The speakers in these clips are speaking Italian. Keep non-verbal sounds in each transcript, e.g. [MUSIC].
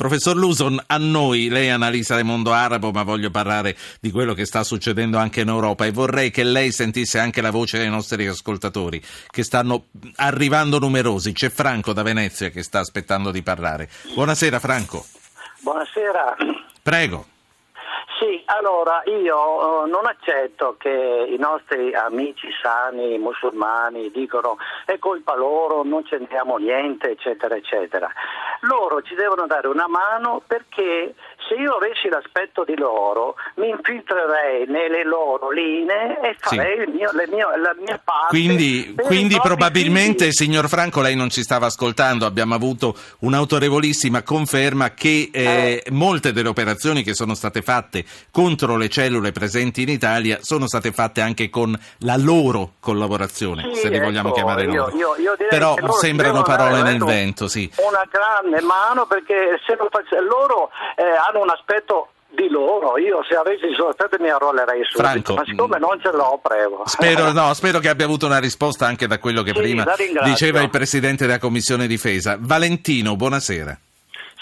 Professor Luson, a noi, lei è analista del mondo arabo, ma voglio parlare di quello che sta succedendo anche in Europa e vorrei che lei sentisse anche la voce dei nostri ascoltatori che stanno arrivando numerosi. C'è Franco da Venezia che sta aspettando di parlare. Buonasera Franco. Buonasera. Prego. Sì, allora io eh, non accetto che i nostri amici sani musulmani dicono è colpa loro, non c'entriamo niente, eccetera, eccetera. Loro ci devono dare una mano perché se io avessi l'aspetto di loro mi infiltrerei nelle loro linee e farei Sì. il mio- mie- la mia parte. Quindi, quindi probabilmente, figli. signor Franco, lei non ci stava ascoltando. Abbiamo avuto un'autorevolissima conferma che eh, molte delle operazioni che sono state fatte contro le cellule presenti in Italia sono state fatte anche con la loro collaborazione, Sì, se li vogliamo ecco, chiamare io- loro. io- io Però loro sembrano parole nel vento, sì. Una grande mano perché se lo faccio, loro eh, hanno un aspetto di loro, io se avessi il suo aspetto mi arrollerei subito, Franco, ma siccome non ce l'ho, prego. Spero, [LAUGHS] no, spero che abbia avuto una risposta anche da quello che Sì, prima diceva il Presidente della Commissione Difesa. Valentino, buonasera.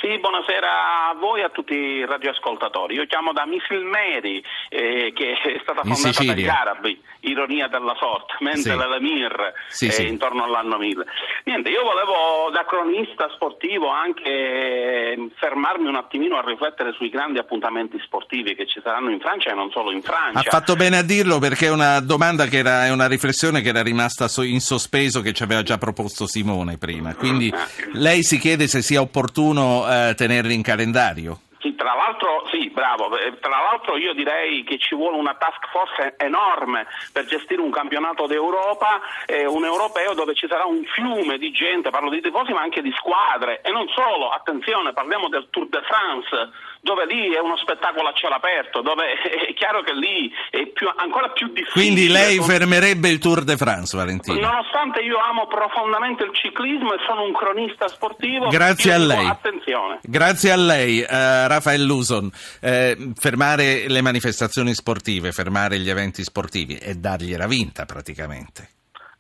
Sì, buonasera a voi e a tutti i radioascoltatori. Io chiamo da Misilmeri, eh, che è stata fondata dagli arabi, ironia della sorte, mentre Sì. l'Emir Sì, eh, sì. intorno all'anno 1000. Niente, io volevo da cronista sportivo anche fermarmi un attimino a riflettere sui grandi appuntamenti sportivi che ci saranno in Francia e non solo in Francia. Ha fatto bene a dirlo perché è una domanda che era, è una riflessione che era rimasta in sospeso che ci aveva già proposto Simone prima. Quindi lei si chiede se sia opportuno eh, tenerli in calendario. Tra l'altro, sì, bravo. Eh, Tra l'altro io direi che ci vuole una task force enorme per gestire un campionato d'Europa, eh, un europeo dove ci sarà un fiume di gente, parlo di tifosi ma anche di squadre e non solo, attenzione, parliamo del Tour de France, dove lì è uno spettacolo a cielo aperto, dove [LAUGHS] è chiaro che lì è più- ancora più difficile. Quindi lei con- fermerebbe il Tour de France, Valentino. Nonostante io amo profondamente il ciclismo e sono un cronista sportivo, Grazie a lei. Attenzione. Grazie a lei, eh, Rafael Luson. Eh, fermare le manifestazioni sportive, fermare gli eventi sportivi e dargliela vinta praticamente.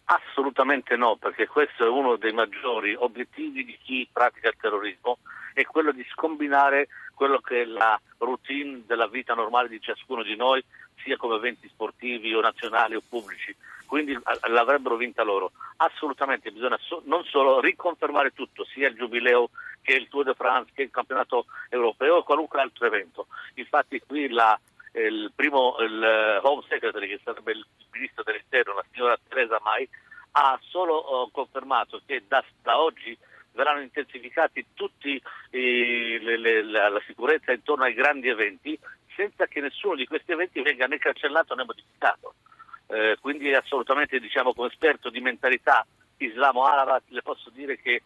Assolutamente no, perché questo è uno dei maggiori obiettivi di chi pratica il terrorismo, è quello di scombinare quello che è la routine della vita normale di ciascuno di noi, sia come eventi sportivi o nazionali o pubblici. Quindi l'avrebbero vinta loro. Assolutamente bisogna so- non solo riconfermare tutto, sia il Giubileo che il Tour de France, che il campionato europeo o qualunque altro evento. Infatti qui la, eh, il primo il eh, Home Secretary, che sarebbe il ministro dell'interno, la signora Teresa Mai, ha solo oh, confermato che da, da oggi verranno intensificati tutti eh, le- le- la, la sicurezza intorno ai grandi eventi senza che nessuno di questi eventi venga né cancellato né modificato. Eh, quindi assolutamente diciamo come esperto di mentalità islamo-araba le posso dire che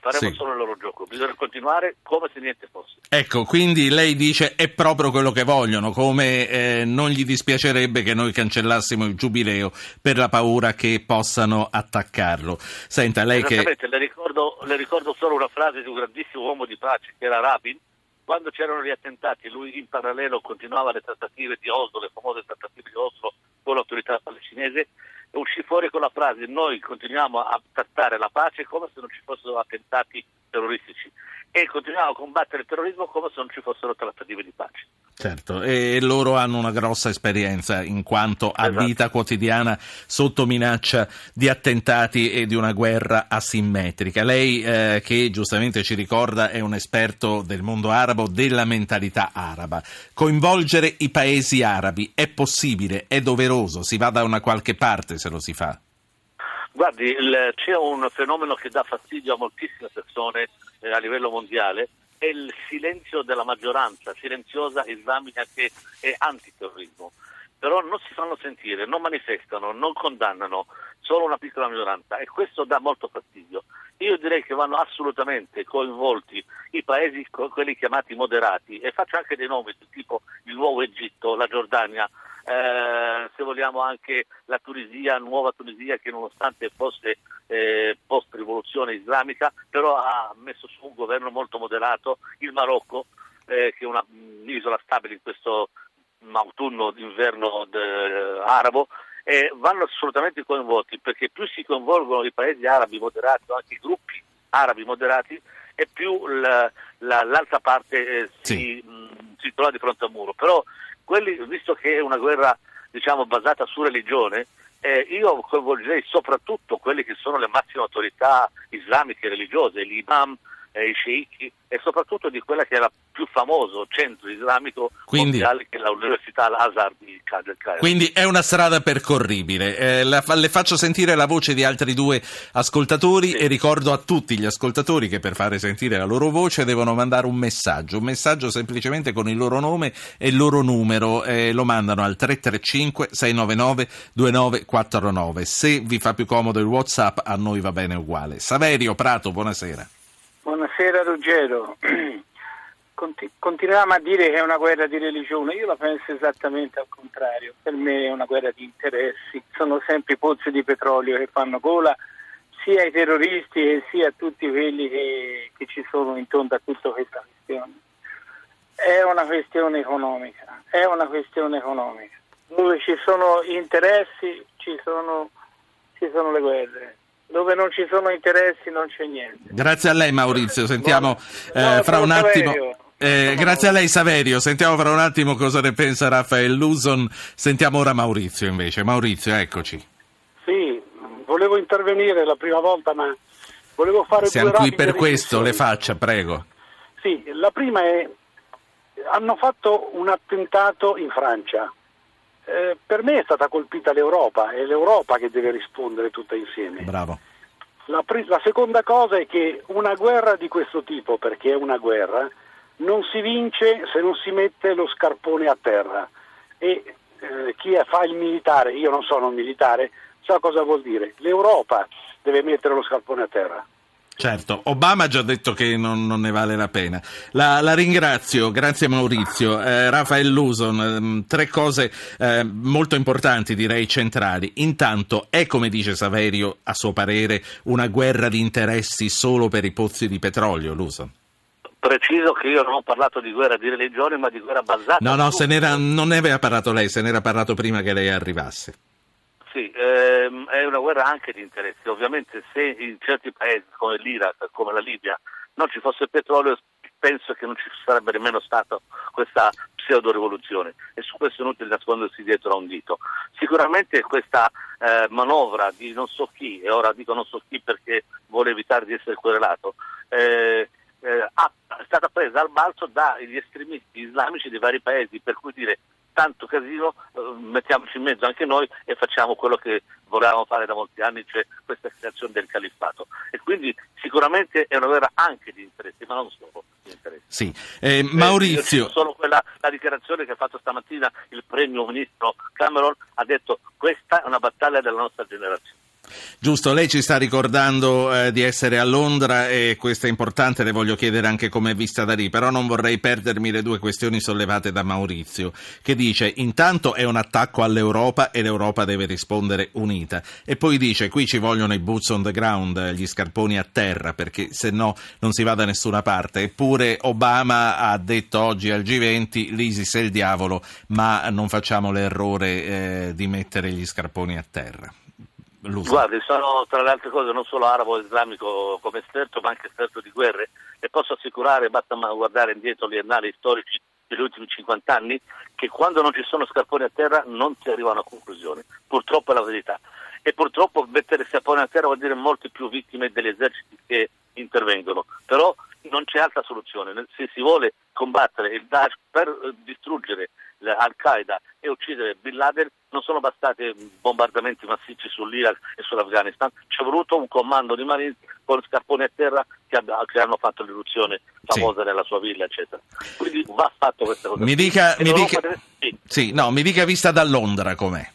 faremo Sì. solo il loro gioco, bisogna continuare come se niente fosse. Ecco, quindi lei dice è proprio quello che vogliono, come eh, non gli dispiacerebbe che noi cancellassimo il giubileo per la paura che possano attaccarlo. Senta, lei che... Le ricordo, le ricordo solo una frase di un grandissimo uomo di pace che era Rabin, quando c'erano gli attentati lui in parallelo continuava le trattative di Oslo, le famose trattative di Oslo con l'autorità palestinese uscì fuori con la frase noi continuiamo a trattare la pace come se non ci fossero attentati terroristici e continuiamo a combattere il terrorismo come se non ci fossero trattative di pace. Certo, e loro hanno una grossa esperienza in quanto a Esatto. vita quotidiana sotto minaccia di attentati e di una guerra asimmetrica. Lei, eh, che giustamente ci ricorda, è un esperto del mondo arabo, della mentalità araba. Coinvolgere i paesi arabi è possibile, è doveroso, si va da una qualche parte se lo si fa. Guardi, il- c'è un fenomeno che dà fastidio a moltissime persone eh, a livello mondiale, è il silenzio della maggioranza silenziosa islamica che è antiterrorismo. Però non si fanno sentire, non manifestano, non condannano, solo una piccola minoranza e questo dà molto fastidio. Io direi che vanno assolutamente coinvolti i paesi, quelli chiamati moderati, e faccio anche dei nomi, tipo il nuovo Egitto, la Giordania, eh, se vogliamo anche la Tunisia, nuova Tunisia che nonostante fosse eh, islamica, però ha messo su un governo molto moderato, il Marocco, eh, che è una, un'isola stabile in questo autunno d'inverno de, arabo, eh, vanno assolutamente coinvolti perché più si coinvolgono i paesi arabi moderati, anche i gruppi arabi moderati, e più la, la, l'altra parte eh, si, Sì. mh, si trova di fronte al muro. Però quelli, visto che è una guerra diciamo, basata su religione, eh, io coinvolgerei soprattutto quelli che sono le massime autorità islamiche e religiose, imam, eh, sceicchi e soprattutto di quella che era più famoso centro islamico Quindi- mondiale che è l'Università Al-Azhar di del Cairo. Quindi è una strada percorribile. Eh, la le faccio sentire la voce di altri due ascoltatori e ricordo a tutti gli ascoltatori che per fare sentire la loro voce devono mandare un messaggio, un messaggio semplicemente con il loro nome e il loro numero. Eh, lo mandano al 335 699 2949. Se vi fa più comodo il WhatsApp, a noi va bene uguale. Saverio Prato, buonasera. Buonasera Ruggero. Conti- continuiamo a dire che è una guerra di religione, io la penso esattamente al contrario, per me è una guerra di interessi, sono sempre i pozzi di petrolio che fanno gola sia ai terroristi che sia a tutti quelli che, che ci sono intorno a tutta questa questione. È una questione economica, è una questione economica, dove ci sono interessi ci sono, ci sono le guerre, dove non ci sono interessi non c'è niente. Grazie a lei Maurizio, sentiamo No, eh, fra un attimo. Saverio. Eh, grazie a lei Saverio, sentiamo fra un attimo cosa ne pensa Raffaele Luson, sentiamo ora Maurizio invece. Maurizio, eccoci. Sì, volevo intervenire la prima volta, ma volevo fare Siamo qui per questo, le faccia, prego. Sì, la prima è hanno fatto un attentato in Francia. Eh, per me è stata colpita l'Europa, è l'Europa che deve rispondere tutta insieme. Bravo. La, pri- la seconda cosa è che una guerra di questo tipo, perché è una guerra, non si vince se non si mette lo scarpone a terra. E eh, chi è- fa il militare, io non sono un militare, sa cosa vuol dire. L'Europa deve mettere lo scarpone a terra. Certo, Obama ha già detto che non, non ne vale la pena. La, la ringrazio, grazie Maurizio. Eh, Rafael Luson, ehm, tre cose eh, molto importanti, direi centrali. Intanto, è come dice Saverio, a suo parere, una guerra di interessi solo per i pozzi di petrolio, Luson? Preciso che io non ho parlato di guerra di religione, ma di guerra basata No, no, se n'era- non ne aveva parlato lei, se n'era parlato prima che lei arrivasse. Sì, ehm, è una guerra anche di interessi. Ovviamente se in certi paesi come l'Iraq, come la Libia, non ci fosse petrolio, penso che non ci sarebbe nemmeno stata questa pseudo-rivoluzione e su questo è inutile nascondersi dietro a un dito. Sicuramente questa eh, manovra di non so chi, e ora dico non so chi perché vuole evitare di essere querelato, eh, eh, è stata presa al balzo dagli estremisti islamici di vari paesi, per cui dire tanto casino, eh, mettiamoci in mezzo anche noi e facciamo quello che volevamo fare da molti anni, cioè questa creazione del califfato. E quindi sicuramente è una guerra anche di interessi, ma non solo di interessi. Sì. Eh, Eh, io Maurizio. cito solo quella, la dichiarazione che ha fatto stamattina il premio ministro Cameron, ha detto questa è una battaglia della nostra generazione. Giusto, lei ci sta ricordando eh, di essere a Londra e questo è importante, le voglio chiedere anche come è vista da lì, però non vorrei perdermi le due questioni sollevate da Maurizio, che dice intanto è un attacco all'Europa e l'Europa deve rispondere unita e poi dice qui ci vogliono i boots on the ground, gli scarponi a terra, perché se no non si va da nessuna parte. Eppure Obama ha detto oggi al G20 l'ISIS è il diavolo, ma non facciamo l'errore eh, di mettere gli scarponi a terra. Luso. Guardi, sono tra le altre cose non solo arabo islamico come esperto, ma anche esperto di guerre e posso assicurare, basta guardare indietro gli annali storici degli ultimi 50 anni, che quando non ci sono scarponi a terra non si arrivano a conclusioni. Purtroppo è la verità. E purtroppo mettere scarponi a terra vuol dire molte più vittime degli eserciti che intervengono. Però non c'è altra soluzione. Se si vuole combattere il Daesh per eh, distruggere Al-Qaeda e uccidere Bin Laden non sono bastati bombardamenti massicci sull'Iraq e sull'Afghanistan, c'è voluto un comando di Marines con scarponi a terra che, abb- che hanno fatto l'irruzione famosa nella sua villa, eccetera. Quindi va fatto questa cosa. Mi dica, mi dica, deve- sì. sì, no, mi dica vista da Londra com'è.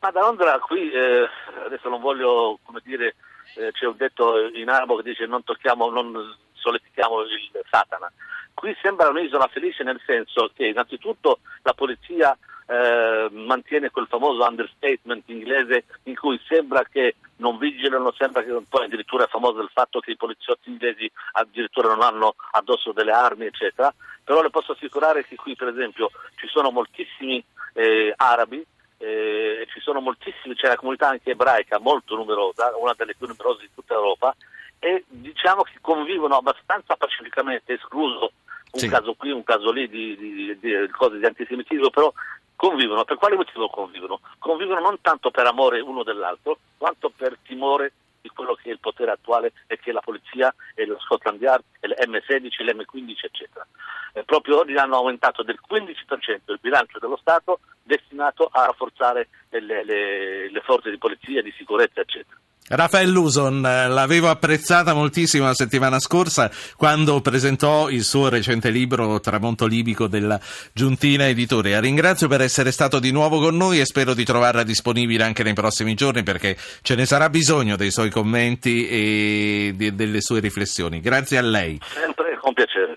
Ma da Londra qui, eh, adesso non voglio, come dire, eh, c'è un detto in arabo che dice non tocchiamo, non solletichiamo il Satana. Qui sembra un'isola felice nel senso che innanzitutto la polizia eh, mantiene quel famoso understatement inglese in cui sembra che non vigilano, sembra che poi addirittura è famoso il fatto che i poliziotti inglesi addirittura non hanno addosso delle armi, eccetera. Però le posso assicurare che qui, per esempio, ci sono moltissimi eh, arabi eh, ci sono moltissimi, c'è una comunità anche ebraica molto numerosa, una delle più numerose di tutta Europa, e diciamo che convivono abbastanza pacificamente, escluso un sì. caso qui, un caso lì di, di, di, cose di antisemitismo, però convivono. Per quale motivo convivono? Convivono non tanto per amore uno dell'altro, quanto per timore di quello che è il potere attuale e che è la polizia e lo Scotland Yard e l'M16, l'M15 eccetera. Eh, proprio oggi hanno aumentato del 15% il bilancio dello Stato destinato a rafforzare le, le, le forze di polizia, di sicurezza eccetera. Rafael Luson, eh, l'avevo apprezzata moltissimo la settimana scorsa quando presentò il suo recente libro Tramonto Libico della Giuntina Editore. ringrazio per essere stato di nuovo con noi e spero di trovarla disponibile anche nei prossimi giorni perché ce ne sarà bisogno dei suoi commenti e delle sue riflessioni. Grazie a lei. Sempre con piacere.